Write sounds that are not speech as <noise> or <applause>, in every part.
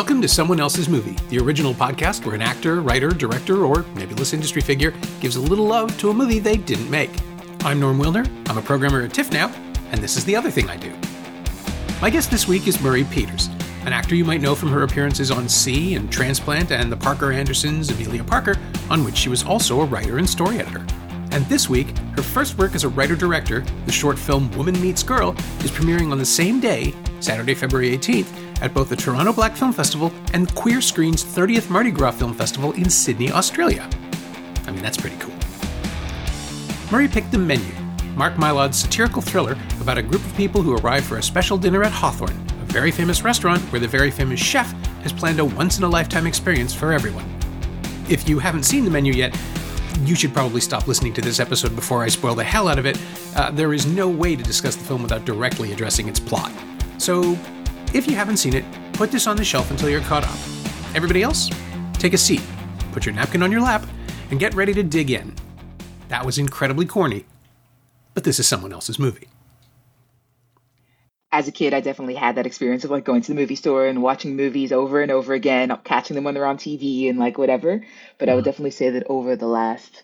Welcome to Someone Else's Movie, the original podcast where an actor, writer, director, or nebulous industry figure gives a little love to a movie they didn't make. I'm Norm Wilner. I'm a programmer at TIFF now, and this is the other thing I do. My guest this week is Murray Peters, an actor you might know from her appearances on See and Transplant and the Parker Andersons' Amelia Parker, on which she was also a writer and story editor. And this week, her first work as a writer director, the short film Woman Meets Girl, is premiering on the same day, Saturday, February 18th, at both the Toronto Black Film Festival and Queer Screen's 30th Mardi Gras Film Festival in Sydney, Australia. I mean, that's pretty cool. Murray picked The Menu, Mark Mylod's satirical thriller about a group of people who arrive for a special dinner at Hawthorn, a very famous restaurant where the very famous chef has planned a once in a lifetime experience for everyone. If you haven't seen The Menu yet, you should probably stop listening to this episode before I spoil the hell out of it. Uh, there is no way to discuss the film without directly addressing its plot. So, if you haven't seen it, put this on the shelf until you're caught up. Everybody else, take a seat, put your napkin on your lap, and get ready to dig in. That was incredibly corny, but this is someone else's movie. As a kid, I definitely had that experience of like going to the movie store and watching movies over and over again, catching them when they're on TV and like whatever. But I would definitely say that over the last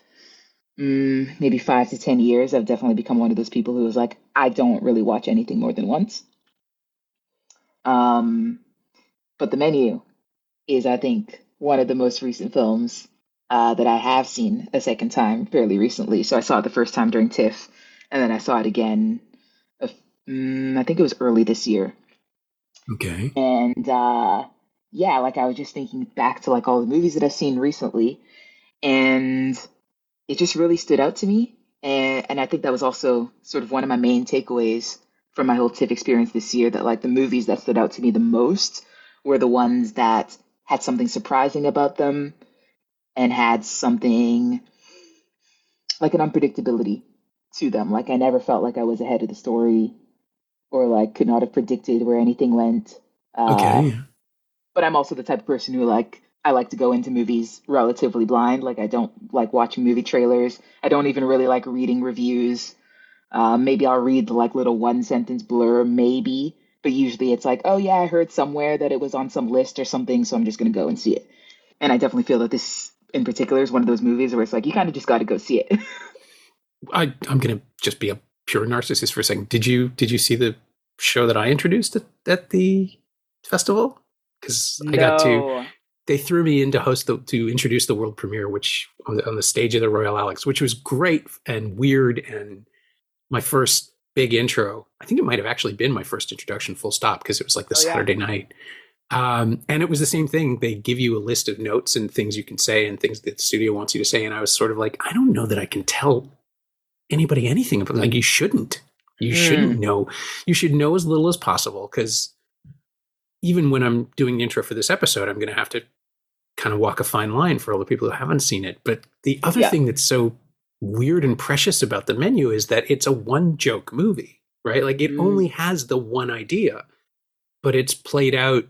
mm, maybe five to 10 years, I've definitely become one of those people who is like, I don't really watch anything more than once. Um, but the menu is, I think, one of the most recent films uh, that I have seen a second time fairly recently. So I saw it the first time during TIFF, and then I saw it again. mm, I think it was early this year. Okay. And uh, yeah, like I was just thinking back to like all the movies that I've seen recently, and it just really stood out to me. And and I think that was also sort of one of my main takeaways from my whole TIFF experience this year that like the movies that stood out to me the most were the ones that had something surprising about them and had something like an unpredictability to them. Like I never felt like I was ahead of the story or like could not have predicted where anything went. Uh, okay. But I'm also the type of person who like I like to go into movies relatively blind. Like I don't like watching movie trailers. I don't even really like reading reviews. Uh, maybe I'll read the like little one sentence blur, maybe, but usually it's like, oh yeah, I heard somewhere that it was on some list or something, so I'm just gonna go and see it. And I definitely feel that this in particular is one of those movies where it's like you kind of just got to go see it. <laughs> I I'm gonna just be a pure narcissist for a second. Did you did you see the show that I introduced at, at the festival? Because I no. got to they threw me in to host the, to introduce the world premiere, which on the, on the stage of the Royal Alex, which was great and weird and my first big intro. I think it might have actually been my first introduction, full stop, because it was like the oh, Saturday yeah. night. Um, and it was the same thing. They give you a list of notes and things you can say and things that the studio wants you to say. And I was sort of like, I don't know that I can tell anybody anything about like you shouldn't. You mm. shouldn't know. You should know as little as possible because even when I'm doing the intro for this episode, I'm going to have to kind of walk a fine line for all the people who haven't seen it. But the other yeah. thing that's so weird and precious about the menu is that it's a one joke movie, right? Like it mm. only has the one idea, but it's played out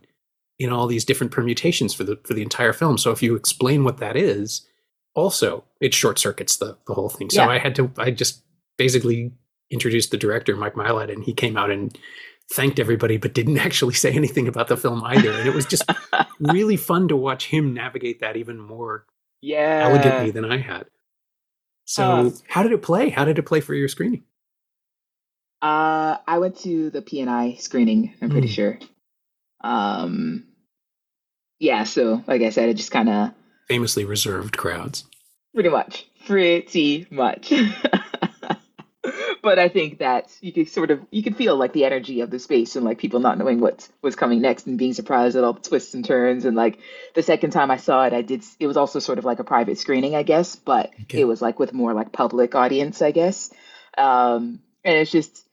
in all these different permutations for the for the entire film. So if you explain what that is, also it short circuits the the whole thing. So yeah. I had to I just basically introduced the director Mike Mylod and he came out and thanked everybody but didn't <laughs> actually say anything about the film either and it was just <laughs> really fun to watch him navigate that even more yeah elegantly than I had. So, uh, how did it play? How did it play for your screening? Uh, I went to the P&I screening. I'm pretty mm. sure. Um, yeah. So, like I said, it just kind of famously reserved crowds. Pretty much. Pretty much. <laughs> but I think that you could sort of you could feel like the energy of the space and like people not knowing what was coming next and being surprised at all the twists and turns and like the second time I saw it I did it was also sort of like a private screening I guess but okay. it was like with more like public audience I guess um and it's just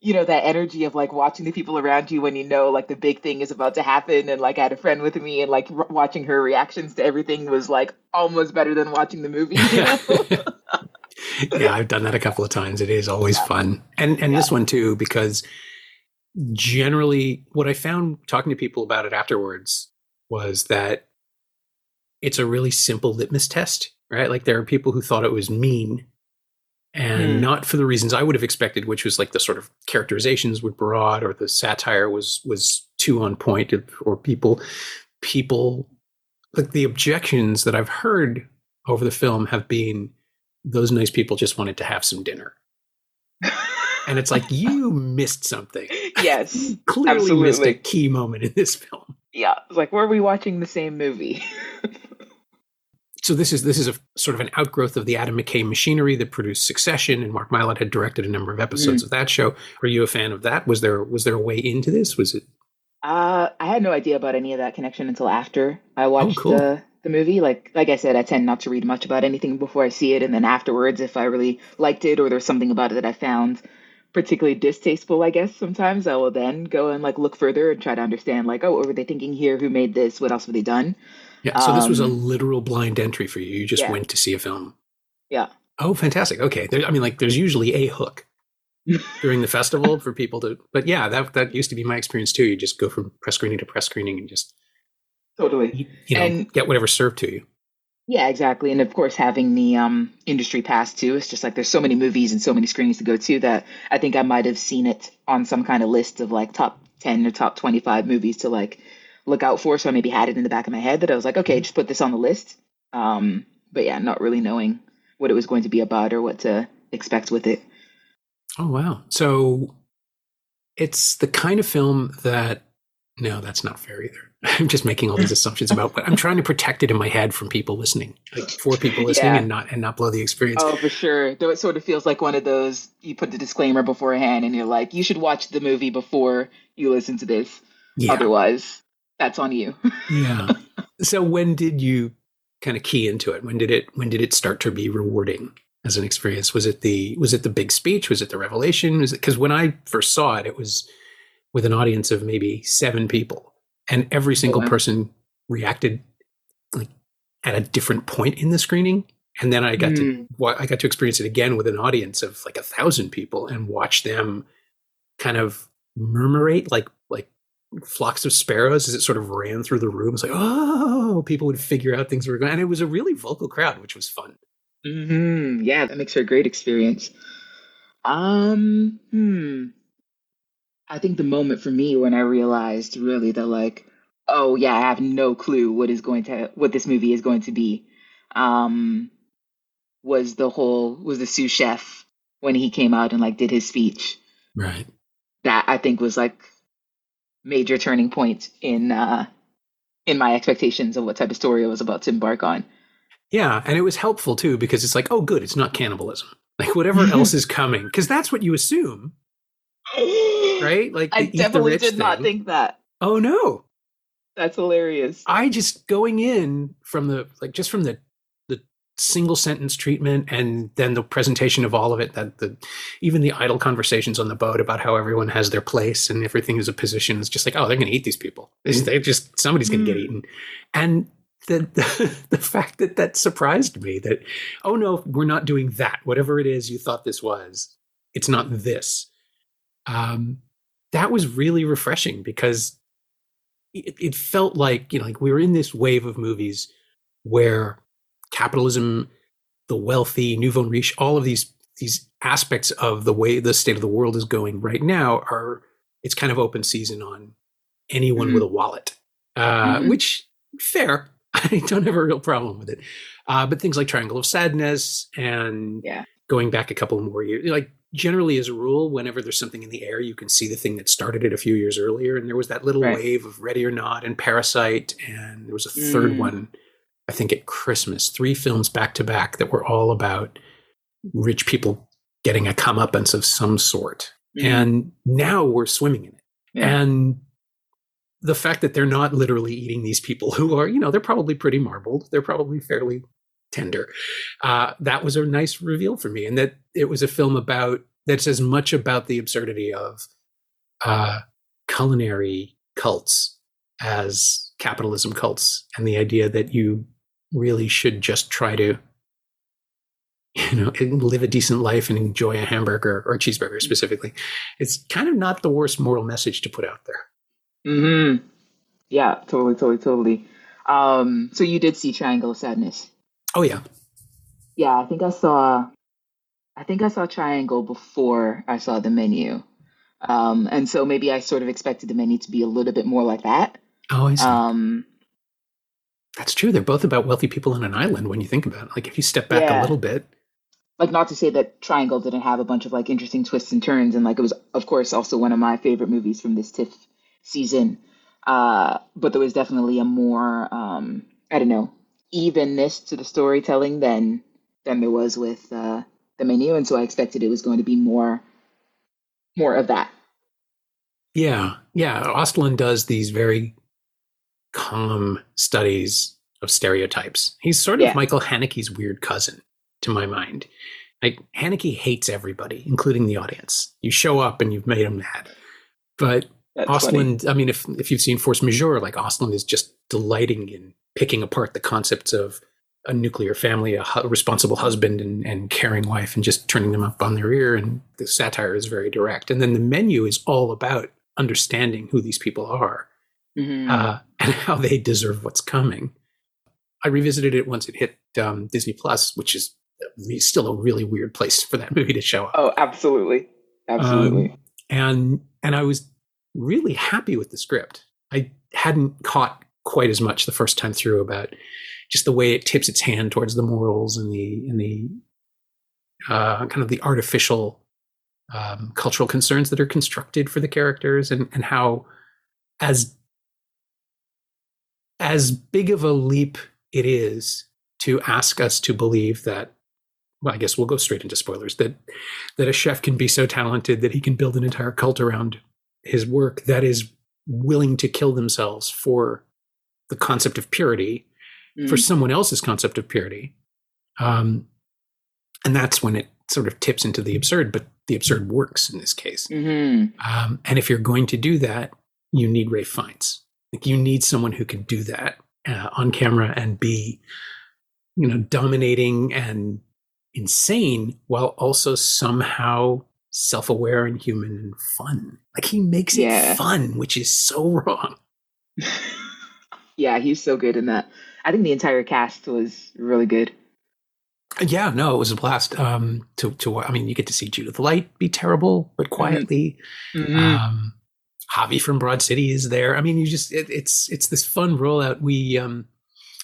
you know that energy of like watching the people around you when you know like the big thing is about to happen and like I had a friend with me and like r- watching her reactions to everything was like almost better than watching the movie you <laughs> know? <laughs> <laughs> yeah, I've done that a couple of times. It is always yeah. fun. And and yeah. this one too, because generally what I found talking to people about it afterwards was that it's a really simple litmus test, right? Like there are people who thought it was mean and mm. not for the reasons I would have expected, which was like the sort of characterizations were broad or the satire was was too on point or people people like the objections that I've heard over the film have been those nice people just wanted to have some dinner. and it's like <laughs> you missed something. Yes. <laughs> Clearly absolutely. missed a key moment in this film. Yeah. It's like were we watching the same movie? <laughs> so this is this is a sort of an outgrowth of the Adam McKay machinery that produced Succession, and Mark Mylod had directed a number of episodes mm. of that show. Were you a fan of that? Was there was there a way into this? Was it? Uh, I had no idea about any of that connection until after I oh, watched oh, cool. the the movie. Like like I said, I tend not to read much about anything before I see it, and then afterwards, if I really liked it or there's something about it that I found particularly distasteful, I guess sometimes I will then go and like look further and try to understand like, oh, what were they thinking here? Who made this? What else have they done? Yeah. So um, this was a um, literal blind entry for you. You just yeah. went to see a film. Yeah. Oh, fantastic. Okay. There, I mean, like, there's usually a hook <laughs> during the festival for people to, but yeah, that that used to be my experience too. You just go from press screening to press screening and just totally, you know, and, get whatever served to you. Yeah, exactly. And of course, having the um, industry pass too, it's just like there's so many movies and so many screenings to go to that I think I might have seen it on some kind of list of like top 10 or top 25 movies to like look out for. So I maybe had it in the back of my head that I was like, okay, just put this on the list. Um, but yeah, not really knowing what it was going to be about or what to expect with it. Oh, wow. So it's the kind of film that, no, that's not fair either. <laughs> I'm just making all these <laughs> assumptions about, but I'm trying to protect it in my head from people listening, like for people listening, yeah. and not and not blow the experience. Oh, for sure. Though it sort of feels like one of those you put the disclaimer beforehand, and you're like, you should watch the movie before you listen to this. Yeah. Otherwise, that's on you. <laughs> yeah. So when did you kind of key into it? When did it when did it start to be rewarding as an experience? Was it the was it the big speech? Was it the revelation? Was it because when I first saw it, it was with an audience of maybe seven people and every oh, single person reacted like at a different point in the screening and then i got mm. to hmm. i got to experience it again with an audience of like a thousand people and watch them kind of murmurate like like flocks of sparrows as it sort of ran through the room it's like oh people would figure out things were going and it was a really vocal crowd which was fun mm-hmm. yeah that makes for a great experience um hmm I think the moment for me when I realized really that like, oh yeah, I have no clue what is going to what this movie is going to be, um, was the whole was the sous chef when he came out and like did his speech. Right. That I think was like major turning point in uh in my expectations of what type of story I was about to embark on. Yeah, and it was helpful too because it's like, oh good, it's not cannibalism. Like whatever <laughs> else is coming, because that's what you assume right? Like I definitely did thing. not think that. Oh no, that's hilarious. I just going in from the like just from the the single sentence treatment and then the presentation of all of it. That the even the idle conversations on the boat about how everyone has their place and everything is a position. It's just like oh, they're going to eat these people. They just somebody's going to mm. get eaten, and. The, the, <laughs> the fact that that surprised me that oh no we're not doing that whatever it is you thought this was it's not this um, that was really refreshing because it, it felt like you know like we were in this wave of movies where capitalism, the wealthy, nouveau riche, all of these these aspects of the way the state of the world is going right now are it's kind of open season on anyone mm-hmm. with a wallet, uh, mm-hmm. which fair. <laughs> I don't have a real problem with it. Uh, but things like Triangle of Sadness and yeah. going back a couple more years, like generally as a rule whenever there's something in the air you can see the thing that started it a few years earlier and there was that little right. wave of ready or not and parasite and there was a third mm. one i think at christmas three films back to back that were all about rich people getting a comeuppance of some sort mm. and now we're swimming in it yeah. and the fact that they're not literally eating these people who are you know they're probably pretty marbled they're probably fairly tender. Uh, that was a nice reveal for me, and that it was a film about that's as much about the absurdity of uh, culinary cults as capitalism cults, and the idea that you really should just try to you know live a decent life and enjoy a hamburger or a cheeseburger specifically. It's kind of not the worst moral message to put out there. Hmm yeah totally totally totally. Um so you did see triangle of sadness Oh yeah. Yeah, I think I saw I think I saw Triangle before I saw the menu. Um, and so maybe I sort of expected the menu to be a little bit more like that. Oh, I see. Um, That's true. They're both about wealthy people on an island when you think about it. Like if you step back Yeah. a little bit. like not to say that Triangle didn't have a bunch of like interesting twists and turns, and like it was of course also one of my favorite movies from this TIFF season. Uh, but there was definitely a more um, I don't know evenness to the storytelling than than there was with uh, the menu, and so I expected it was going to be more more of that. Yeah. Yeah. Ostlund does these very calm studies of stereotypes. He's sort of Yeah. Michael Haneke's weird cousin, to my mind. Like Haneke hates everybody, including the audience. You show up and you've made him mad. But Ostlund, I mean, if if you've seen Force Majeure, like Ostlund is just delighting in picking apart the concepts of a nuclear family, a hu- responsible husband, and, and caring wife, and just turning them up on their ear. And the satire is very direct. And then the menu is all about understanding who these people are Mhm. uh, <laughs> and how they deserve what's coming. I revisited it once it hit um, Disney Plus, which is still a really weird place for that <laughs> movie to show up oh, absolutely, absolutely. Um, and and I was really happy with the script. I hadn't caught quite as much the first time through about just the way it tips its hand towards the morals and the and the uh, kind of the artificial um, cultural concerns that are constructed for the characters, and and how as as big of a leap it is to ask us to believe that well, I guess we'll go straight into spoilers that that a chef can be so talented that he can build an entire cult around his work that is willing to kill themselves for the concept of purity, for Mm. someone else's concept of purity. Um, and that's when it sort of tips into the absurd, but the absurd works in this case. Mhm. Um, and if you're going to do that, you need Ralph Fiennes. Like you need someone who can do that uh, on camera and be, you know, dominating and insane while also somehow self-aware and human and fun. Like he makes Yeah. it fun, which is so <laughs> wrong. yeah, he's so good in that. I think the entire cast was really good. Yeah, no, it was a blast. Um, to to I mean, you get to see Judith Light be terrible but quietly. Um, Javi from Broad City is there. I mean, you just it, it's it's this fun rollout. We um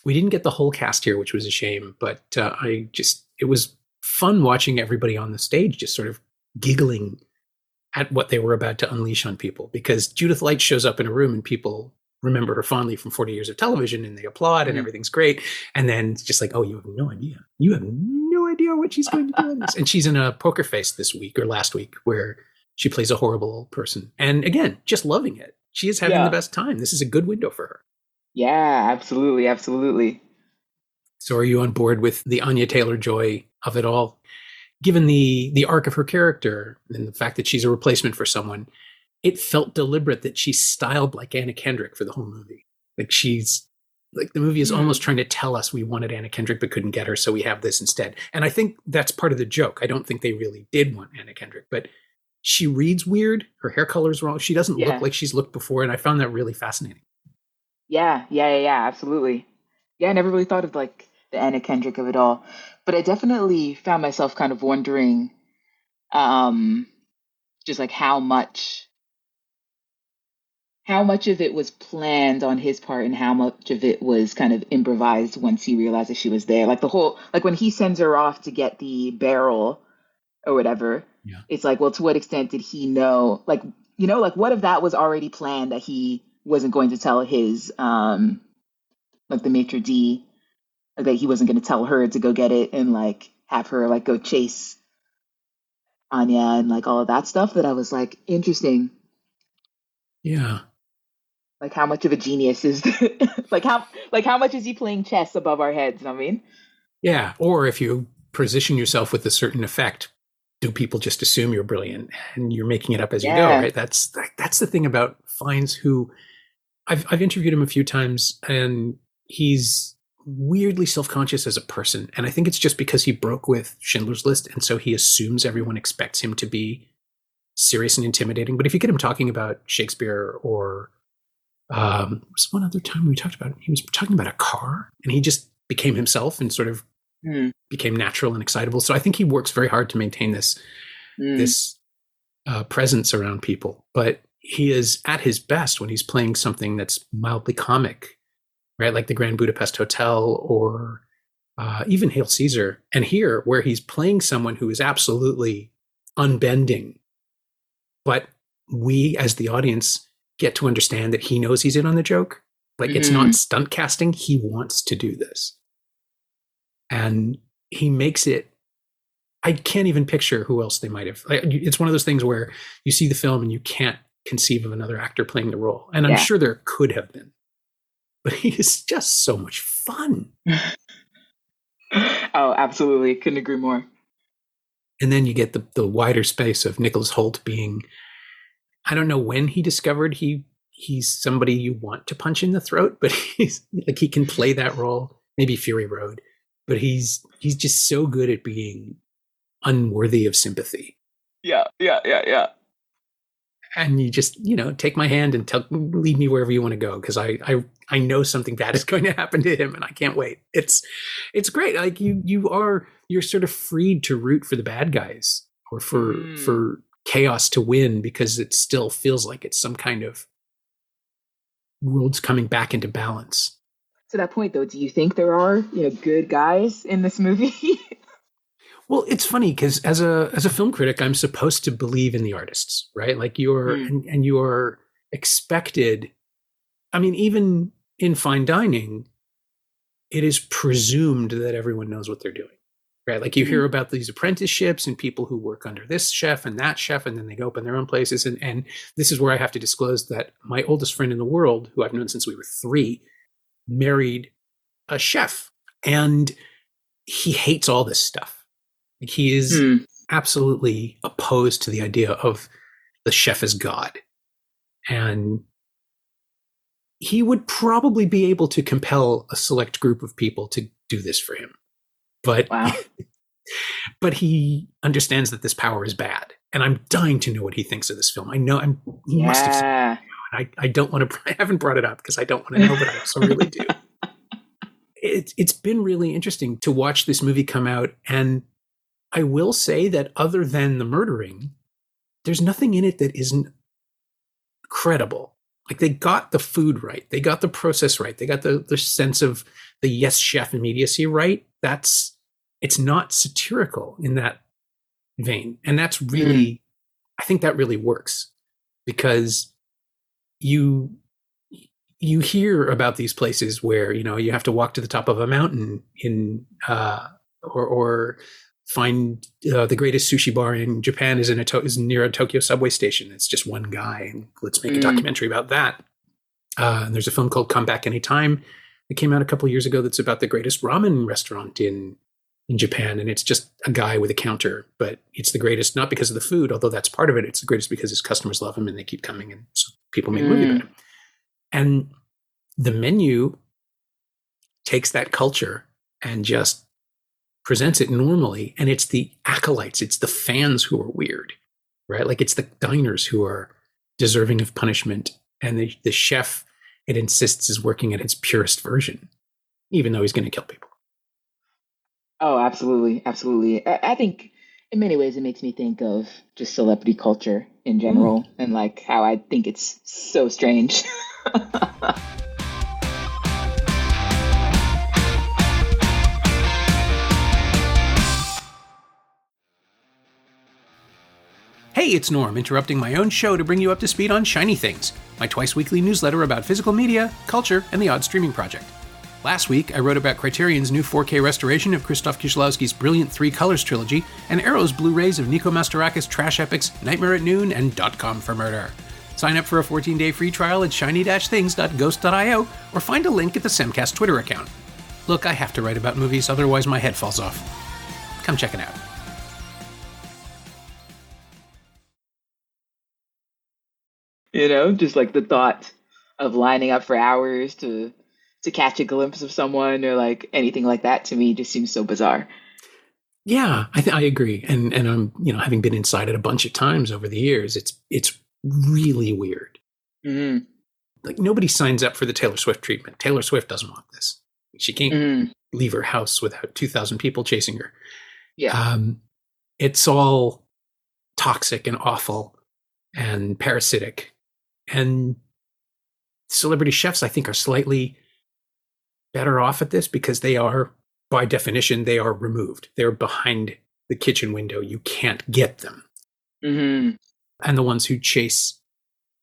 we didn't get the whole cast here, which was a shame, but uh, I just it was fun watching everybody on the stage just sort of giggling at what they were about to unleash on people because Judith Light shows up in a room and people remember her fondly from 40 years of television and they applaud and Mhm. everything's great and then it's just like oh you have no idea you have no idea what she's going to do this and she's in a poker face this week or last week where she plays a horrible person and again just loving it she is having Yeah. the best time this is a good window for her Yeah, absolutely, absolutely. so are you on board with the Anya Taylor Joy of it all? Given the the arc of her character and the fact that she's a replacement for someone, it felt deliberate that she's styled like Anna Kendrick for the whole movie. Like she's like the movie is almost trying to tell us we wanted Anna Kendrick but couldn't get her, so we have this instead. And I think that's part of the joke. I don't think they really did want Anna Kendrick, but she reads weird. Her hair color's wrong. She doesn't Yeah. look like she's looked before, and I found that really fascinating. Yeah, yeah, yeah, yeah, absolutely. Yeah, I never really thought of like the Anna Kendrick of it all, but I definitely found myself kind of wondering, um, just like how much, how much of it was planned on his part, and how much of it was kind of improvised once he realized that she was there. Like the whole, like when he sends her off to get the barrel or whatever. Yeah. It's like, well, to what extent did he know? Like, you know, like what if that was already planned that he wasn't going to tell his um like the maitre d that he wasn't going to tell her to go get it and like have her like go chase Anya and like all of that stuff that I was like interesting Yeah. like how much of a genius is <laughs> like how like how much is he playing chess above our heads you know what I mean Yeah, or if you position yourself with a certain effect, do people just assume you're brilliant and you're making it up as you go? Yeah. Right. That's that's the thing about Fiennes, who I've I've interviewed him a few times, and he's weirdly self conscious as a person, and I think it's just because he broke with Schindler's List, and so he assumes everyone expects him to be serious and intimidating. But if you get him talking about Shakespeare or um, was one other time we talked about it, he was talking about a car, and he just became himself and sort of Hmm. became natural and excitable. So I think he works very hard to maintain this Mm. this uh, presence around people, but he is at his best when he's playing something that's mildly comic, right? Like the Grand Budapest Hotel or uh, even Hail Caesar. And here, where he's playing someone who is absolutely unbending, but we as the audience get to understand that he knows he's in on the joke. Like mm-hmm. it's not mm-hmm. stunt casting. He wants to do this. And he makes it I can't even picture who else they might have. It's one of those things where you see the film and you can't conceive of another actor playing the role. And I'm yeah. sure there could have been. But he is just so much fun. <laughs> oh, absolutely. Couldn't agree more. And then you get the, the wider space of Nicholas Hoult being I don't know when he discovered he he's somebody you want to punch in the throat, but <laughs> he's like he can play that role. Maybe Fury Road, but he's he's just so good at being unworthy of sympathy. Yeah, yeah, yeah, yeah. And you just, you know, take my hand and tell, lead me wherever you want to go because I, I, I know something bad is <laughs> going to happen to him, and I can't wait. It's, it's great. Like you, you are, you're sort of freed to root for the bad guys or for, mm. for chaos to win because it still feels like it's some kind of world's coming back into balance. To that point, though, do you think there are, you know, good guys in this movie? <laughs> Well, it's funny because as a as a film critic, I'm supposed to believe in the artists, right? Like you're mm. and, and you're expected. I mean, even in fine dining, it is presumed that everyone knows what they're doing, right? Like you mm. hear about these apprenticeships and people who work under this chef and that chef, and then they go open their own places. And and this is where I have to disclose that my oldest friend in the world, who I've known since we were three, married a chef, and he hates all this stuff he is hmm. absolutely opposed to the idea of the chef as God. And he would probably be able to compel a select group of people to do this for him. But wow. <laughs> but he understands that this power is bad. And I'm dying to know what he thinks of this film. I know I'm he yeah. must have seen it. I, I don't want to <laughs> I haven't brought it up because I don't want to know, but I also really do. <laughs> It, it's been really interesting to watch this movie come out and I will say that other than the murdering, there's nothing in it that isn't credible. Like they got the food right, they got the process right, they got the the sense of the yes chef immediacy right. That's it's not satirical in that vein, and that's really, mm. I think that really works because you you hear about these places where you know you have to walk to the top of a mountain in uh, or or find uh, the greatest sushi bar in Japan is in a to- is near a Tokyo subway station. It's just one guy, and let's make mm. a documentary about that. Uh, and there's a film called Come Back Anytime that came out a couple years ago. That's about the greatest ramen restaurant in in Japan, and it's just a guy with a counter, but it's the greatest not because of the food, although that's part of it. It's the greatest because his customers love him and they keep coming, and so people make mm. movie about him. And the menu takes that culture and just presents it normally and it's the acolytes it's the fans who are weird right? Like it's the diners who are deserving of punishment and the, the chef it insists is working at its purest version even though he's going to kill people. Oh absolutely. Absolutely. I, I, think in many ways it makes me think of just celebrity culture in general mm. and like how i think it's so strange <laughs> it's Norm, interrupting my own show to bring you up to speed on Shiny Things, my twice weekly newsletter about physical media, culture, and the odd streaming project. Last week, I wrote about Criterion's new 4K restoration of Krzysztof Kieślowski's brilliant Three Colors trilogy, and Arrow's Blu rays of Nico Mastorakis' trash epics Nightmare at Noon and Dot Com for Murder. Sign up for a 14 day free trial at shiny-things.ghost.io or find a link at the Semcast Twitter account. Look, I have to write about movies, otherwise, my head falls off. Come check it out. You know, just like the thought of lining up for hours to to catch a glimpse of someone or like anything like that to me just seems so bizarre. Yeah, I th- I agree, and and I'm you know having been inside it a bunch of times over the years, it's it's really weird. Mm-hmm. Like nobody signs up for the Taylor Swift treatment. Taylor Swift doesn't want this. She can't mm-hmm. leave her house without two thousand people chasing her. Yeah, um, it's all toxic and awful and parasitic. And celebrity chefs, I think, are slightly better off at this because they are, by definition, they are removed. They're behind the kitchen window. You can't get them. Mm-hmm. And the ones who chase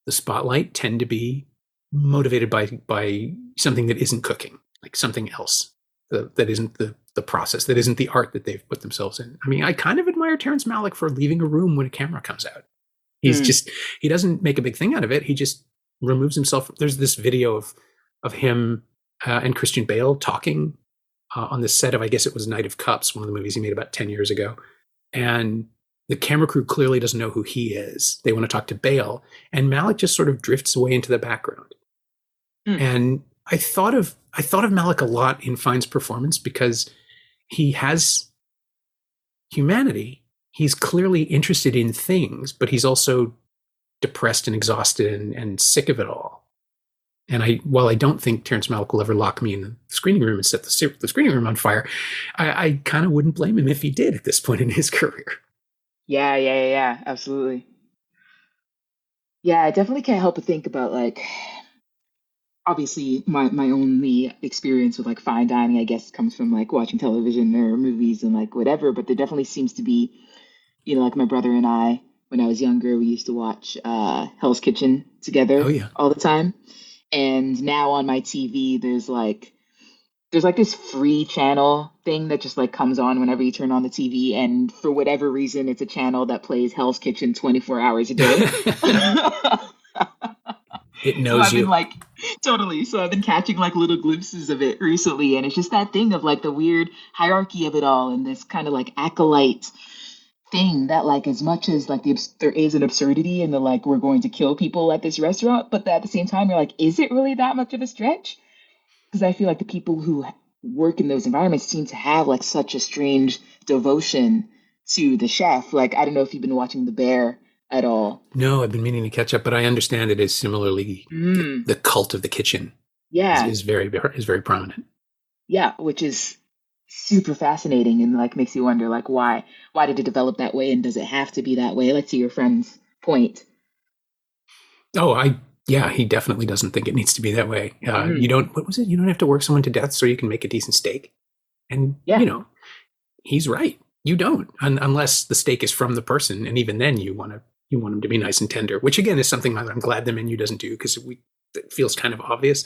the spotlight tend to be motivated by by something that isn't cooking, like something else the, that isn't the the process, that isn't the art that they've put themselves in. I mean, I kind of admire Terrence Malick for leaving a room when a camera comes out. He's mm. just he doesn't make a big thing out of it. He just removes himself. There's this video of of him uh, and Christian Bale talking uh, on the set of I guess it was Knight of Cups, one of the movies he made about ten years ago, and the camera crew clearly doesn't know who he is. They want to talk to Bale, and Malick just sort of drifts away into the background. Mm. And I thought of I thought of Malick a lot in Fiennes' performance because he has humanity. He's clearly interested in things, but he's also depressed and exhausted and, and sick of it all. And I, while I don't think Terrence Malick will ever lock me in the screening room and set the, the screening room on fire, I, I kind of wouldn't blame him if he did at this point in his <laughs> career. Yeah, yeah, yeah, absolutely. Yeah, I definitely can't help but think about like obviously my my only experience with like fine dining i guess comes from like watching television or movies and like whatever but there definitely seems to be you know like my brother and i when i was younger we used to watch uh hell's kitchen together oh, yeah. all the time and now on my tv there's like there's like this free channel thing that just like comes on whenever you turn on the TV and for whatever reason it's a channel that plays Hell's Kitchen 24 hours a day. <laughs> <laughs> It knows so I've you. Been, like totally. So I've been catching like little glimpses of it recently, and it's just that thing of like the weird hierarchy of it all, and this kind of like acolyte thing that like as much as like the there is an absurdity in the like we're going to kill people at this restaurant, but at the same time you're like, is it really that much of a stretch? Because I feel like the people who work in those environments seem to have like such a strange devotion to the chef. Like I don't know if you've been watching The Bear at all. No, I've been meaning to catch up, but I understand it is similarly mm. the, cult of the kitchen. Yeah, is, is very is very prominent. Yeah, which is super fascinating and like makes you wonder like why why did it develop that way and does it have to be that way? Like to your friend's point. Oh, I yeah, he definitely doesn't think it needs to be that way. Uh, mm. You don't what was it? You don't have to work someone to death so you can make a decent steak. And yeah. you know, he's right. You don't, un- unless the steak is from the person, and even then, you want to you want them to be nice and tender, which again is something that I'm glad the menu doesn't do because we it feels kind of obvious.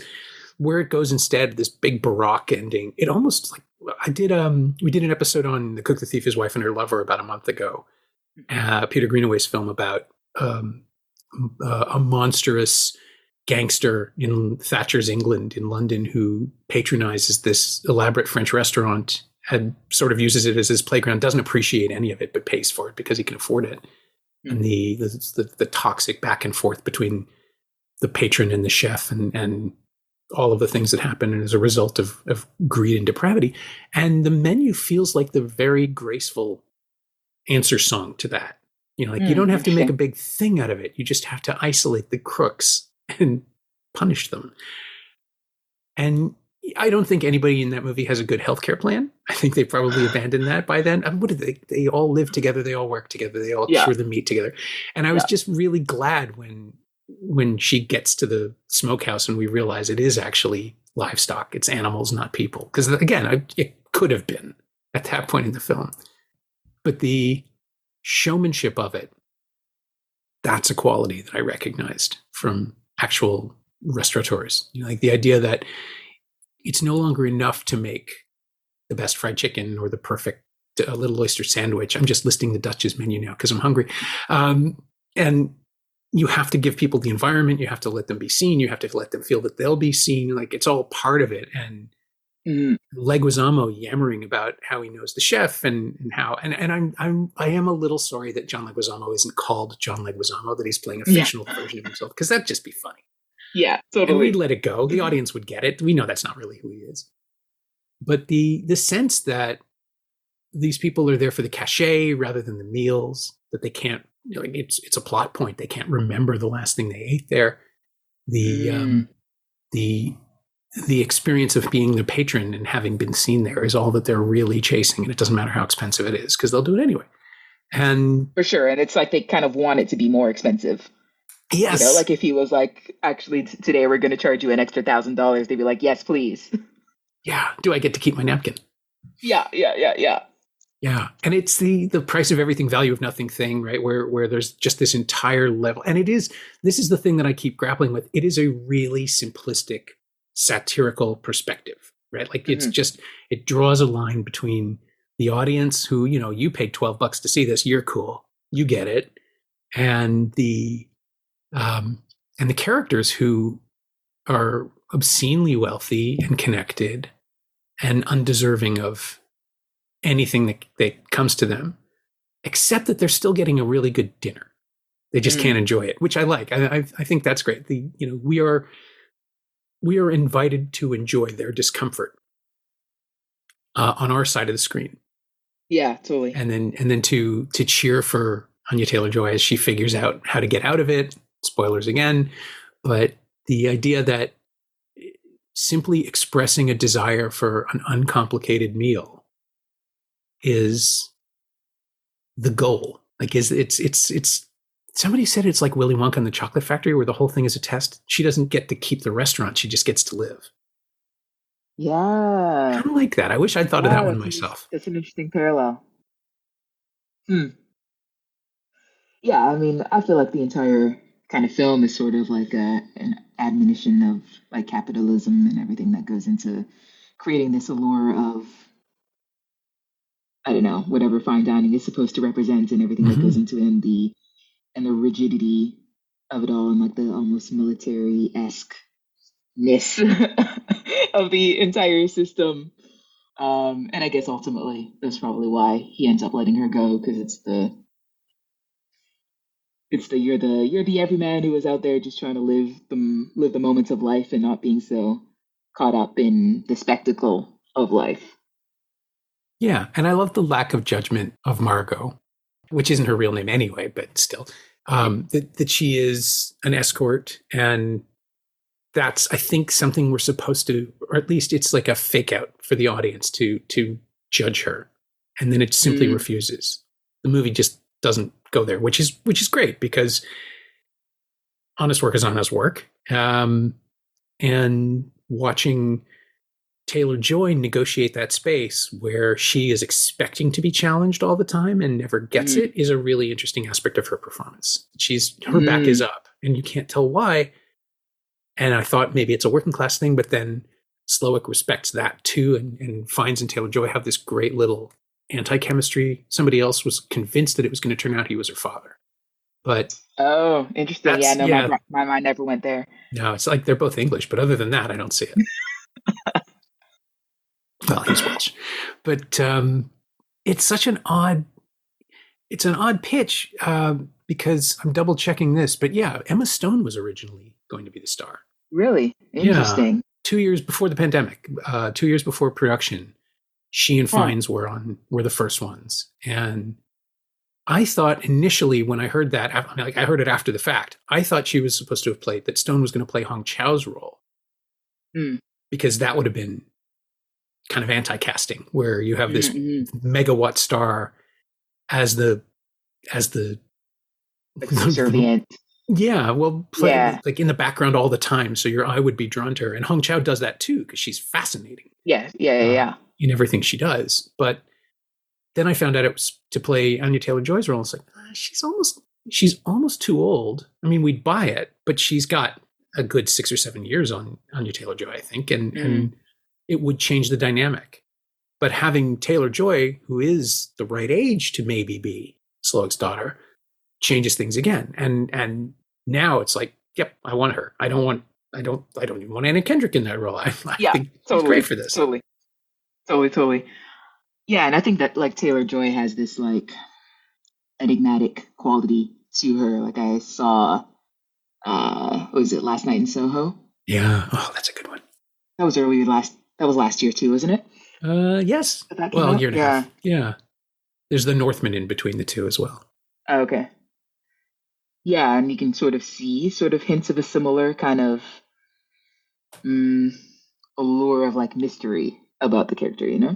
Where it goes instead, this big baroque ending, it almost like I did. Um, we did an episode on the cook, the thief, his wife, and her lover about a month ago. Mm-hmm. Uh, Peter Greenaway's film about um, uh, a monstrous gangster in Thatcher's England in London who patronizes this elaborate French restaurant and sort of uses it as his playground, doesn't appreciate any of it, but pays for it because he can afford it and the, the the toxic back and forth between the patron and the chef and and all of the things that happen as a result of, of greed and depravity. And the menu feels like the very graceful answer song to that. You know, like mm, you don't have to make a big thing out of it. You just have to isolate the crooks and punish them. And I don't think anybody in that movie has a good healthcare plan. I think they probably <sighs> abandoned that by then. I mean, what did they? They all live together. They all work together. They all yeah. cure the meat together. And I was yeah. just really glad when when she gets to the smokehouse and we realize it is actually livestock. It's animals, not people. Because again, it could have been at that point in the film, but the showmanship of it. That's a quality that I recognized from actual restaurateurs. You know, like the idea that it's no longer enough to make the best fried chicken or the perfect uh, little oyster sandwich. I'm just listing the Dutch's menu now because I'm hungry. Um, and you have to give people the environment. You have to let them be seen. You have to let them feel that they'll be seen. Like it's all part of it. And mm. Leguizamo yammering about how he knows the chef and, and how and, and I'm I'm I am a little sorry that John Leguizamo isn't called John Leguizamo that he's playing a fictional yeah. version of himself because that'd just be funny. Yeah, totally. And we'd let it go. The audience would get it. We know that's not really who he is. But the the sense that these people are there for the cachet rather than the meals, that they can't you know, like it's it's a plot point. They can't remember the last thing they ate there. The um, mm. um, the the experience of being the patron and having been seen there is all that they're really chasing, and it doesn't matter how expensive it is because they'll do it anyway. And for sure, and it's like they kind of want it to be more expensive. Yes, you know, like if he was like, actually, t- today we're going to charge you an extra thousand dollars, they'd be like, yes, please. <laughs> Yeah. Do I get to keep my napkin? Yeah, yeah, yeah, yeah. Yeah, and it's the the price of everything, value of nothing thing, right? Where where there's just this entire level, and it is this is the thing that I keep grappling with. It is a really simplistic satirical perspective, right? Like it's mm-hmm. just it draws a line between the audience who you know you paid twelve bucks to see this, you're cool, you get it, and the um and the characters who are obscenely wealthy and connected and undeserving of anything that, that comes to them, except that they're still getting a really good dinner. They just mm. can't enjoy it, which I like. I, I, I think that's great. The you know we are we are invited to enjoy their discomfort uh, on our side of the screen. Yeah, totally. And then and then to to cheer for Anya Taylor Joy as she figures out how to get out of it. Spoilers again, but the idea that simply expressing a desire for an uncomplicated meal is the goal. Like is it's it's it's somebody said it's like Willy Wonka and the Chocolate Factory where the whole thing is a test. She doesn't get to keep the restaurant, she just gets to live. Yeah. I kind of like that. I wish I'd thought yeah, of that one myself. That's an interesting parallel. Hmm. Yeah, I mean, I feel like the entire kind of film is sort of like a, an admonition of like capitalism and everything that goes into creating this allure of I don't know, whatever fine dining is supposed to represent and everything mm-hmm. that goes into it and the and the rigidity of it all and like the almost military esque ness <laughs> of the entire system. Um, and I guess ultimately that's probably why he ends up letting her go because it's the it's the you're the you're the everyman who is out there just trying to live the live the moments of life and not being so caught up in the spectacle of life. Yeah, and I love the lack of judgment of Margot, which isn't her real name anyway, but still, um, that that she is an escort, and that's I think something we're supposed to, or at least it's like a fake out for the audience to to judge her, and then it simply mm. refuses. The movie just doesn't go there, which is which is great because honest work is honest work, um, and watching Taylor Joy negotiate that space where she is expecting to be challenged all the time and never gets mm. it is a really interesting aspect of her performance. She's her mm. back is up and you can't tell why. And I thought maybe it's a working class thing, but then Slowik respects that too and, and finds in Taylor Joy have this great little anti chemistry. Somebody else was convinced that it was going to turn out he was her father. But oh, interesting. Yeah, no, yeah. My, my mind never went there. No, it's like they're both English, but other than that, I don't see it. <laughs> well, he's Welsh, but um, it's such an odd. It's an odd pitch uh, because I'm double checking this, but yeah, Emma Stone was originally going to be the star. Really interesting. Yeah, two years before the pandemic, uh, two years before production, she and Fiennes huh. were on were the first ones, and I thought initially when I heard that, I mean, like I heard it after the fact, I thought she was supposed to have played that Stone was going to play Hong Chau's role mm. because that would have been kind of anti-casting where you have this mm-hmm. megawatt star as the as the subservient. <laughs> yeah, well, play, yeah. like in the background all the time, so your eye would be drawn to her. And Hong Chau does that too because she's fascinating. Yeah, yeah, yeah, uh, yeah. In everything she does, but then I found out it was to play Anya Taylor Joy's role. It's like ah, she's almost she's almost too old. I mean, we'd buy it, but she's got a good six or seven years on Anya Taylor Joy, I think, and mm. and it would change the dynamic. But having Taylor Joy, who is the right age to maybe be Slowik's daughter, changes things again. And and now it's like, yep, I want her. I don't want I don't I don't even want Anna Kendrick in that role. <laughs> I, I yeah, think totally, great for this. Totally. Totally, totally. Yeah, and I think that like Taylor Joy has this like enigmatic quality to her. Like I saw uh what was it, last night in Soho? Yeah. Oh, that's a good one. That was early last that was last year too, wasn't it? Uh, yes. Well, year and yeah. a half. Yeah. There's the Northman in between the two as well. Oh, okay. Yeah, and you can sort of see sort of hints of a similar kind of um, allure of like mystery about the character, you know?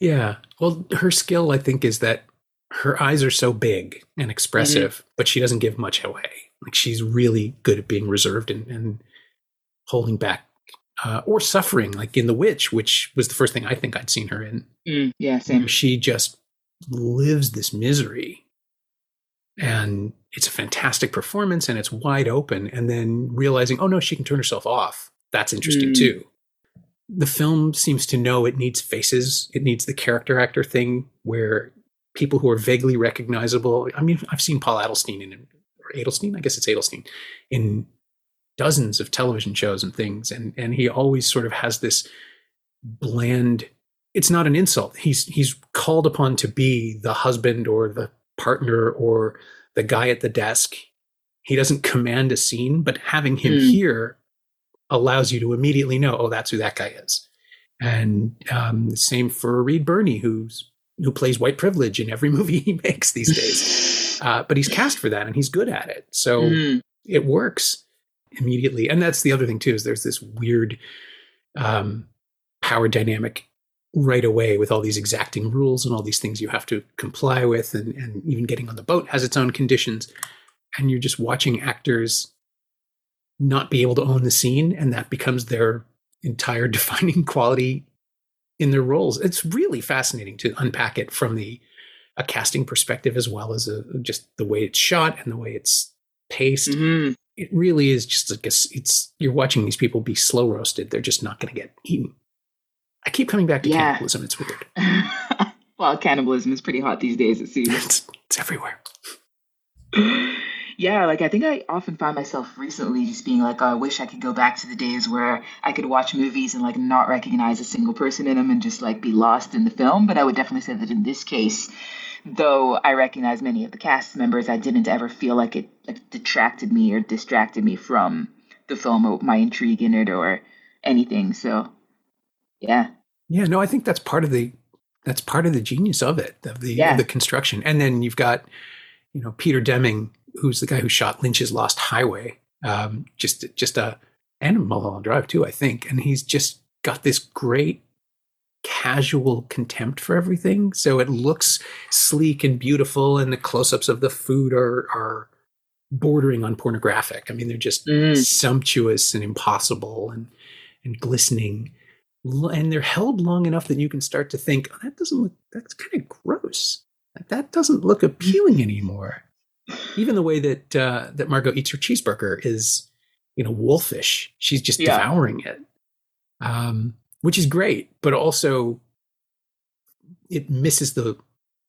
Yeah. Well, her skill, I think, is that her eyes are so big and expressive, mm-hmm. but she doesn't give much away. Like she's really good at being reserved and, and holding back uh, or suffering, like in The Witch, which was the first thing I think I'd seen her in. Mm, yeah, same. She just lives this misery. And it's a fantastic performance and it's wide open. And then realizing, oh no, she can turn herself off. That's interesting mm. too. The film seems to know it needs faces. It needs the character actor thing where people who are vaguely recognizable. I mean, I've seen Paul Adelstein in, or Adelstein, I guess it's Adelstein, in dozens of television shows and things. And, and he always sort of has this bland, it's not an insult. He's, he's called upon to be the husband or the partner or the guy at the desk. He doesn't command a scene, but having him mm. here allows you to immediately know, oh, that's who that guy is. And um, same for Reed Birney, who's who plays white privilege in every <laughs> movie he makes these days. <laughs> Uh, but he's cast for that, and he's good at it, so mm. it works immediately. And that's the other thing too is there's this weird um, power dynamic right away with all these exacting rules and all these things you have to comply with, and, and even getting on the boat has its own conditions. And you're just watching actors not be able to own the scene, and that becomes their entire <laughs> defining quality in their roles. It's really fascinating to unpack it from the a casting perspective as well as a, just the way it's shot and the way it's paced. Mm-hmm it really is just like a, it's you're watching these people be slow roasted. They're just not going to get eaten. I keep coming back to yeah. cannibalism. It's weird. <laughs> well, cannibalism is pretty hot these days. It seems it's, it's everywhere. <laughs> yeah, like I think I often find myself recently just being like, oh, I wish I could go back to the days where I could watch movies and like not recognize a single person in them and just like be lost in the film. But I would definitely say that in this case, though I recognize many of the cast members, I didn't ever feel like it like, detracted me or distracted me from the film or my intrigue in it or anything. So, yeah. Yeah, no, I think that's part of the that's part of the genius of it, of the yeah. of the construction. And then you've got, you know, Peter Deming, who's the guy who shot Lynch's Lost Highway, um, just just a and Mulholland Drive too, I think. And he's just got this great casual contempt for everything. So it looks sleek and beautiful, and the close ups of the food are, are bordering on pornographic. I mean, they're just mm. sumptuous and impossible and, and glistening. And they're held long enough that you can start to think, oh, that doesn't look, that's kind of gross. That doesn't look appealing anymore. Even the way that uh, that Margot eats her cheeseburger is, you know, wolfish. She's just yeah. devouring it. Um, which is great, but also it misses the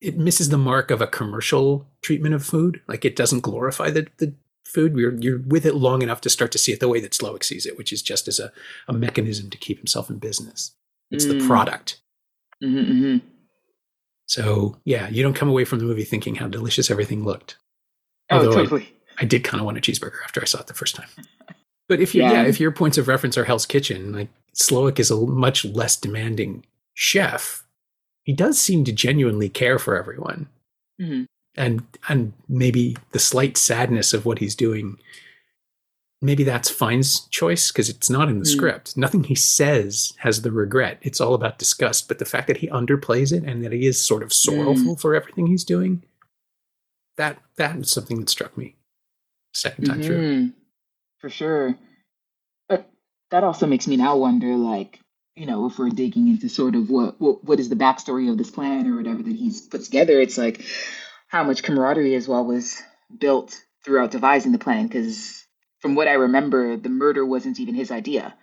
it misses the mark of a commercial treatment of food. Like it doesn't glorify the, the food. You're you're with it long enough to start to see it the way that Slowik sees it, which is just as a, a mechanism to keep himself in business. It's mm. the product. Mm-hmm, mm-hmm. So yeah, you don't come away from the movie thinking how delicious everything looked. Oh, totally. I, I did kind of want a cheeseburger after I saw it the first time. But if you yeah. yeah, if your points of reference are Hell's Kitchen, like Slowik is a much less demanding chef. He does seem to genuinely care for everyone. Mm-hmm. And and maybe the slight sadness of what he's doing maybe that's Fiennes' choice because it's not in the mm. script. Nothing he says has the regret. It's all about disgust. But the fact that he underplays it and that he is sort of sorrowful mm. for everything he's doing, that that was something that struck me 2nd time mm-hmm. through for sure. That also makes me now wonder, like, you know, if we're digging into sort of what what, what is the backstory of this plan or whatever that he's put together, it's like how much camaraderie as well was built throughout devising the plan. Because from what I remember, the murder wasn't even his idea.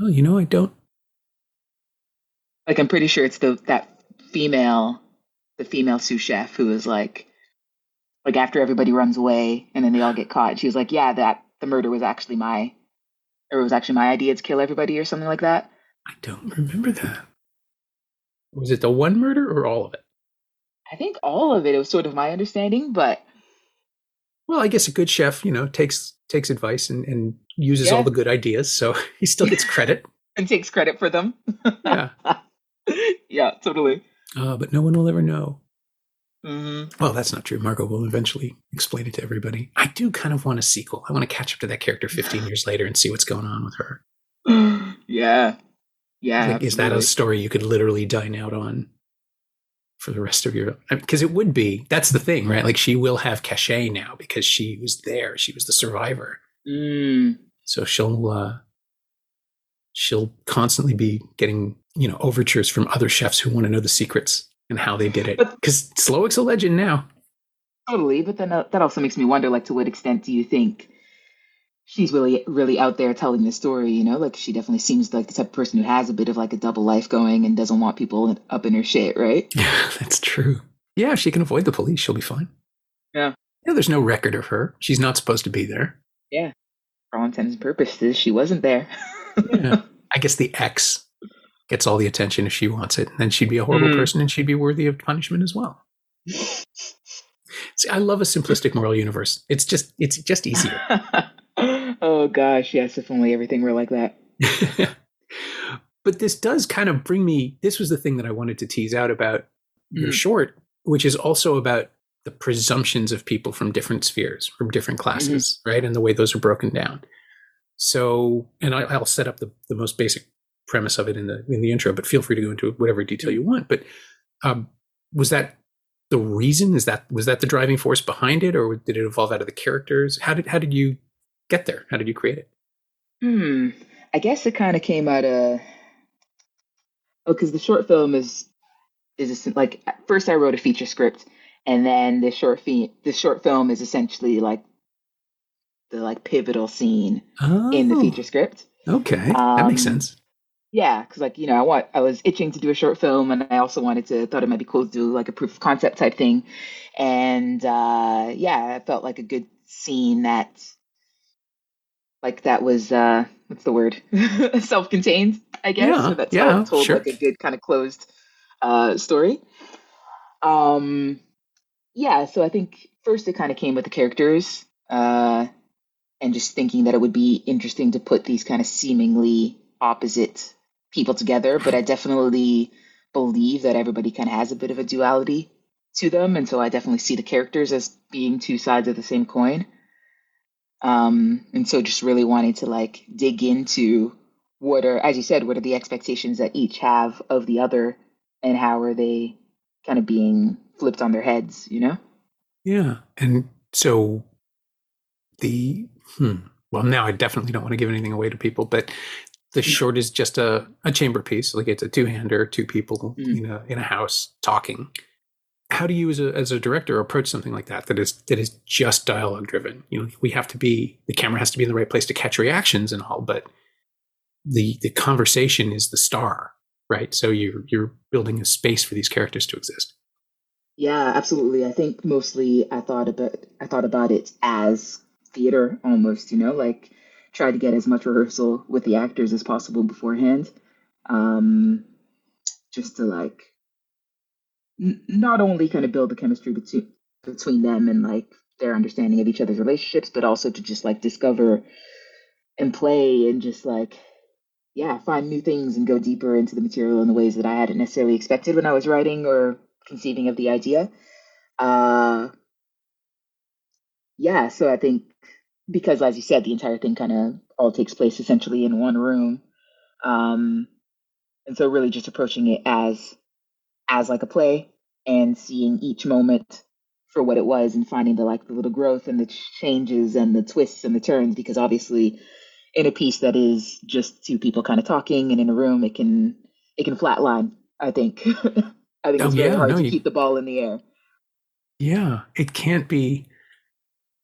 Oh, you know, I don't. Like, I'm pretty sure it's the that female, the female sous chef who is like, like after everybody runs away and then they all get caught. She was like, "Yeah, that the murder was actually my, or it was actually my idea to kill everybody or something like that." I don't remember that. Was it the one murder or all of it? I think all of it. It was sort of my understanding, but well, I guess a good chef, you know, takes takes advice and, and uses yeah. all the good ideas, so <laughs> he still gets <laughs> credit and takes credit for them. yeah, <laughs> yeah, totally. Uh, but no one will ever know. Mm-hmm. Well, that's not true. Margot will eventually explain it to everybody. I do kind of want a sequel. I want to catch up to that character 15 years later and see what's going on with her. <sighs> yeah. Yeah. Like, is that a story you could literally dine out on? for the rest of your because it would be that's the thing right like she will have cachet now because she was there she was the survivor mm. so she'll uh she'll constantly be getting you know overtures from other chefs who want to know the secrets and how they did it. Because Slowik's a legend now. Totally but then uh, that also makes me wonder like to what extent do you think she's really really out there telling the story you know? Like she definitely seems like the type of person who has a bit of like a double life going and doesn't want people up in her shit right? Yeah <laughs> that's true. Yeah if she can avoid the police she'll be fine. Yeah. Yeah there's no record of her. She's not supposed to be there. Yeah. For all intents and purposes she wasn't there. Yeah. <laughs> I guess the ex gets all the attention if she wants it and then she'd be a horrible mm. person and she'd be worthy of punishment as well See, I love a simplistic moral universe. It's just it's just easier. <laughs> oh gosh, yes, if only everything were like that. <laughs> but this does kind of bring me this was the thing that I wanted to tease out about mm. your short, which is also about the presumptions of people from different spheres, from different classes, mm-hmm. right? And the way those are broken down. So, and I, will set up the, the most basic premise of it in the in the intro, but feel free to go into whatever detail you want. But um, was that the reason? Is that was that the driving force behind it, or did it evolve out of the characters? How did how did you get there? How did you create it? Hmm. I guess it kind of came out of oh, because the short film is is like first I wrote a feature script, and then the short fi- the short film is essentially like the like pivotal scene oh, in the oh. feature script. Okay, um, that makes um, sense. Yeah, because like you know, I want I was itching to do a short film, and I also wanted to thought it might be cool to do like a proof of concept type thing, and uh, yeah, I felt like a good scene that like that was uh what's the word? <laughs> Self-contained i guess. Yeah, so that's yeah, how told sure. like a good kind of closed uh story. Um yeah so i think first it kind of came with the characters uh and just thinking that it would be interesting to put these kind of seemingly opposite people together but i definitely believe that everybody kind of has a bit of a duality to them and so i definitely see the characters as being two sides of the same coin um, and so just really wanting to like dig into what are, as you said, what are the expectations that each have of the other and how are they kind of being flipped on their heads, you know? Yeah. And so the, hmm, well, now I definitely don't want to give anything away to people, but the short is just a, a chamber piece. Like it's a two hander, two people, mm. you know, in a house talking how do you as a, as a director approach something like that that is that is just dialogue driven you know we have to be the camera has to be in the right place to catch reactions and all but the the conversation is the star right so you're you're building a space for these characters to exist yeah absolutely i think mostly i thought about i thought about it as theater almost you know like try to get as much rehearsal with the actors as possible beforehand um just to like not only kind of build the chemistry between between them and like their understanding of each other's relationships, but also to just like discover and play and just like yeah, find new things and go deeper into the material in the ways that I hadn't necessarily expected when I was writing or conceiving of the idea. Uh yeah, so I think because as you said, the entire thing kind of all takes place essentially in one room. Um and so really just approaching it as as like a play and seeing each moment for what it was and finding the like the little growth and the changes and the twists and the turns because obviously in a piece that is just two people kind of talking and in a room it can it can flatline i think. <laughs> I think oh, it's very yeah, hard no, to you, keep the ball in the air. Yeah. It can't be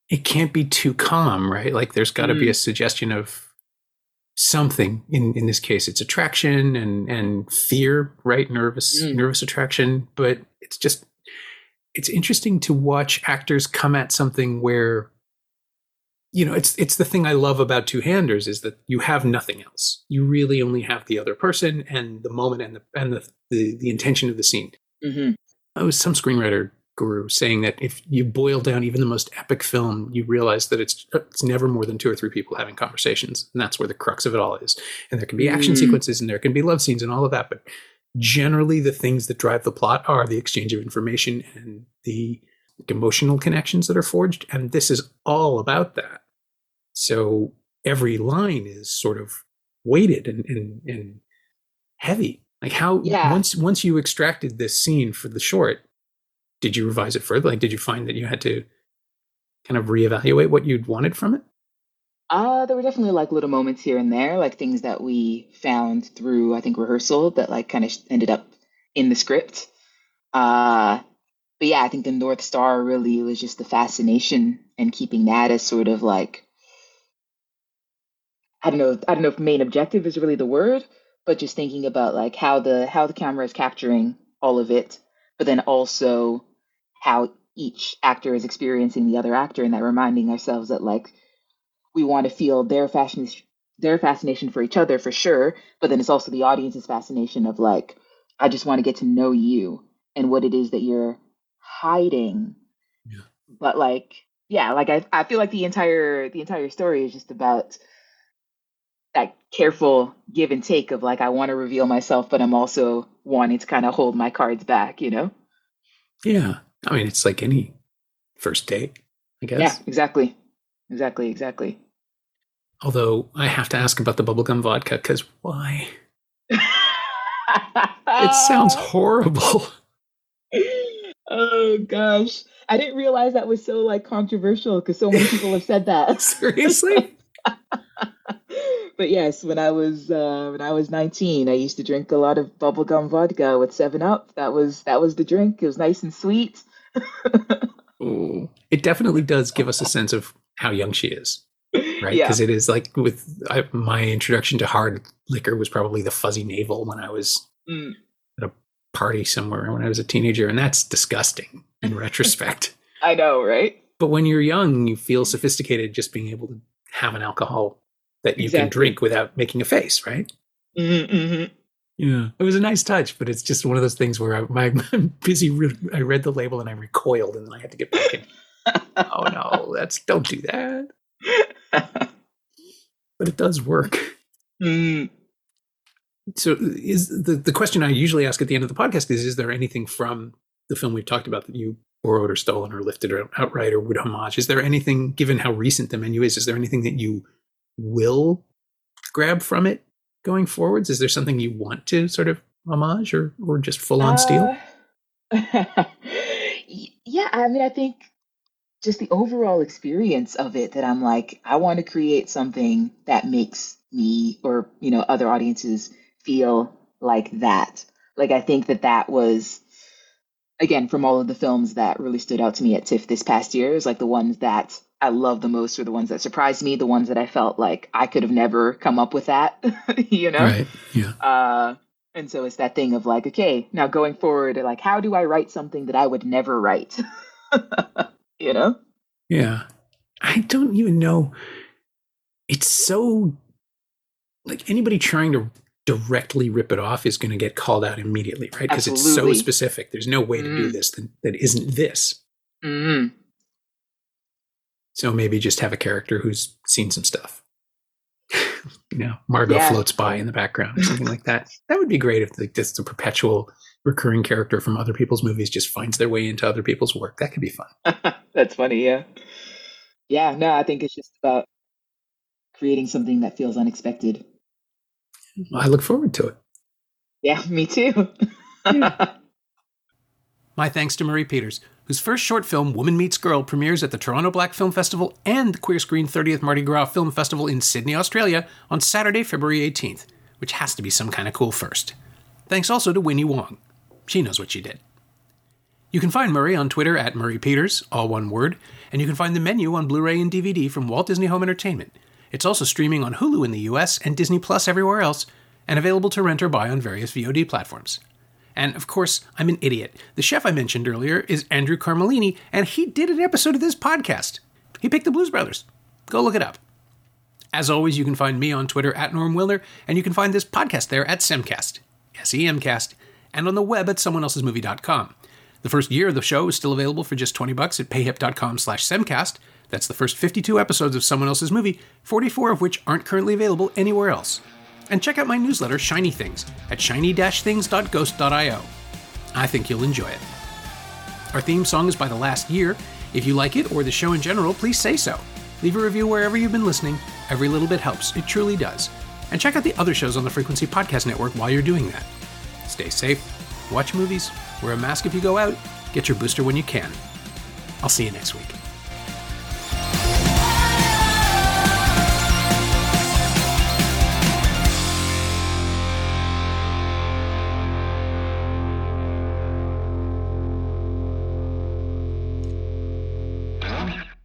it can't be too calm right like there's got to mm. be a suggestion of something in in this case it's attraction and and fear right nervous mm. nervous attraction but it's just it's interesting to watch actors come at something where you know it's it's the thing i love about two handers is that you have nothing else you really only have the other person and the moment and the and the the, the intention of the scene mm-hmm. i was some screenwriter guru saying that if you boil down even the most epic film, you realize that it's it's never more than two or three people having conversations, and that's where the crux of it all is. And there can be action mm. sequences, and there can be love scenes, and all of that, but generally the things that drive the plot are the exchange of information and the emotional connections that are forged, and this is all about that. So every line is sort of weighted and and, and heavy Like how yeah. once once you extracted this scene for the short, did you revise it further? Like did you find that you had to kind of reevaluate what you'd wanted from it? Uh, there were definitely like little moments here and there, like things that we found through I think rehearsal that like kind of ended up in the script. Uh, but yeah, I think the North Star really was just the fascination and keeping that as sort of like I don't know, I don't know if main objective is really the word, but just thinking about like how the how the camera is capturing all of it, but then also how each actor is experiencing the other actor and that reminding ourselves that like we want to feel their fascination their fascination for each other for sure, but then it's also the audience's fascination of like, I just want to get to know you and what it is that you're hiding. Yeah. But like, yeah, like I, I feel like the entire the entire story is just about that careful give and take of like I want to reveal myself, but I'm also wanting to kind of hold my cards back, you know? Yeah. I mean, it's like any first date, I guess. Yeah, exactly. Exactly, exactly. Although I have to ask about the bubblegum vodka because why? it sounds <laughs> horrible. Oh gosh. I didn't realize that was so like controversial because so many people have said that. <laughs> Seriously? <laughs> but yes, when I was uh, when I was 19, I used to drink a lot of bubblegum vodka with 7 Up. That was that was the drink. It was nice and sweet. <laughs> Ooh. It definitely does give us a sense of how young she is right? Because yeah. it is like with I, my introduction to hard liquor was probably the fuzzy navel when I was mm. at a party somewhere when I was a teenager, and that's disgusting in <laughs> retrospect. I know, right? But when you're young, you feel sophisticated just being able to have an alcohol that you exactly. can drink without making a face, right? Mm-hmm, mm-hmm. Yeah, it was a nice touch, but it's just one of those things where I, my, <laughs> I'm busy. Re- I read the label and I recoiled, and then I had to get back in. <laughs> oh no, that's don't do that. <laughs> but it does work. Mm. So, is the the question I usually ask at the end of the podcast is: Is there anything from the film we've talked about that you borrowed or stolen or lifted or outright or would homage? Is there anything, given how recent the menu is, is there anything that you will grab from it going forwards? Is there something you want to sort of homage or or just full on uh, <laughs> steal? yeah, I mean, I think just the overall experience of it that I'm like, I want to create something that makes me or, you know, other audiences feel like that. Like, I think that that was, again, from all of the films that really stood out to me at TIFF this past year, is like the ones that I love the most or the ones that surprised me, the ones that I felt like I could have never come up with that, <laughs> you know? Right. Yeah. Uh, and so it's that thing of like, okay, now going forward, like, how do I write something that I would never write? <laughs> you know? Yeah. I don't even know. It's so like anybody trying to directly rip it off is going to get called out immediately, right? Because it's so specific. There's no way mm. to do mm. this that, that isn't this. Mm. So maybe just have a character who's seen some stuff. <laughs> you know, Margot yeah. floats by in the background or something like that. That would be great if like just a perpetual recurring character from other people's movies just finds their way into other people's work. That could be fun. <laughs> That's funny, yeah. Yeah, no, I think it's just about creating something that feels unexpected. Well, I look forward to it. Yeah, <laughs> me too. yeah. My thanks to Marie Peters, whose first short film, Woman Meets Girl, premieres at the Toronto Black Film Festival and the Queer Screen 30th Mardi Gras Film Festival in Sydney, Australia on Saturday, February 18th, which has to be some kind of cool first. Thanks also to Winnie Wong. She knows what she did. You can find Murray on Twitter at Murray Peters, all one word, and you can find the menu on Blu ray and DVD from Walt Disney Home Entertainment. It's also streaming on Hulu in the US and Disney Plus everywhere else, and available to rent or buy on various VOD platforms. And of course, I'm an idiot. The chef I mentioned earlier is Andrew Carmellini, and he did an episode of this podcast. He picked the Blues Brothers. Go look it up. As always, you can find me on Twitter at Norm Wilner, and you can find this podcast there at Semcast, S-E-M-Cast, and on the web at someoneelsesmovie.com. The first year of the show is still available for just 20 bucks at payhip.com slash semcast. That's the first 52 episodes of Someone Else's Movie, 44 of which aren't currently available anywhere else. And check out my newsletter, Shiny Things, at shiny-things.ghost.io. I think you'll enjoy it. Our theme song is by The Last Year. If you like it or the show in general, please say so. Leave a review wherever you've been listening. Every little bit helps. It truly does. And check out the other shows on the Frequency Podcast Network while you're doing that. stay safe, watch movies, wear a mask if you go out, get your booster when you can. I'll see you next week.